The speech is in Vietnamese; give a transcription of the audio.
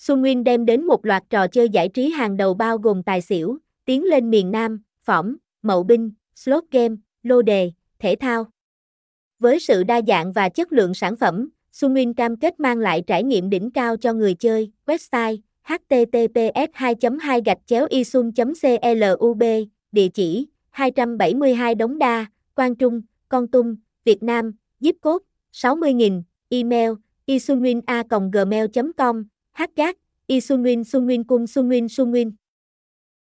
Sunwin đem đến một loạt trò chơi giải trí hàng đầu bao gồm tài xỉu, tiến lên miền Nam, phỏng, mậu binh, slot game, lô đề, thể thao. Với sự đa dạng và chất lượng sản phẩm, Sunwin cam kết mang lại trải nghiệm đỉnh cao cho người chơi. Website https 2 2 gạch chéo isun club địa chỉ 272 Đống Đa, Quang Trung, Con Tum, Việt Nam, zip code 60.000, email Hát Gác, Y Sun Nguyên Sun Nguyên Cung Sun Nguyên Sun Nguyên.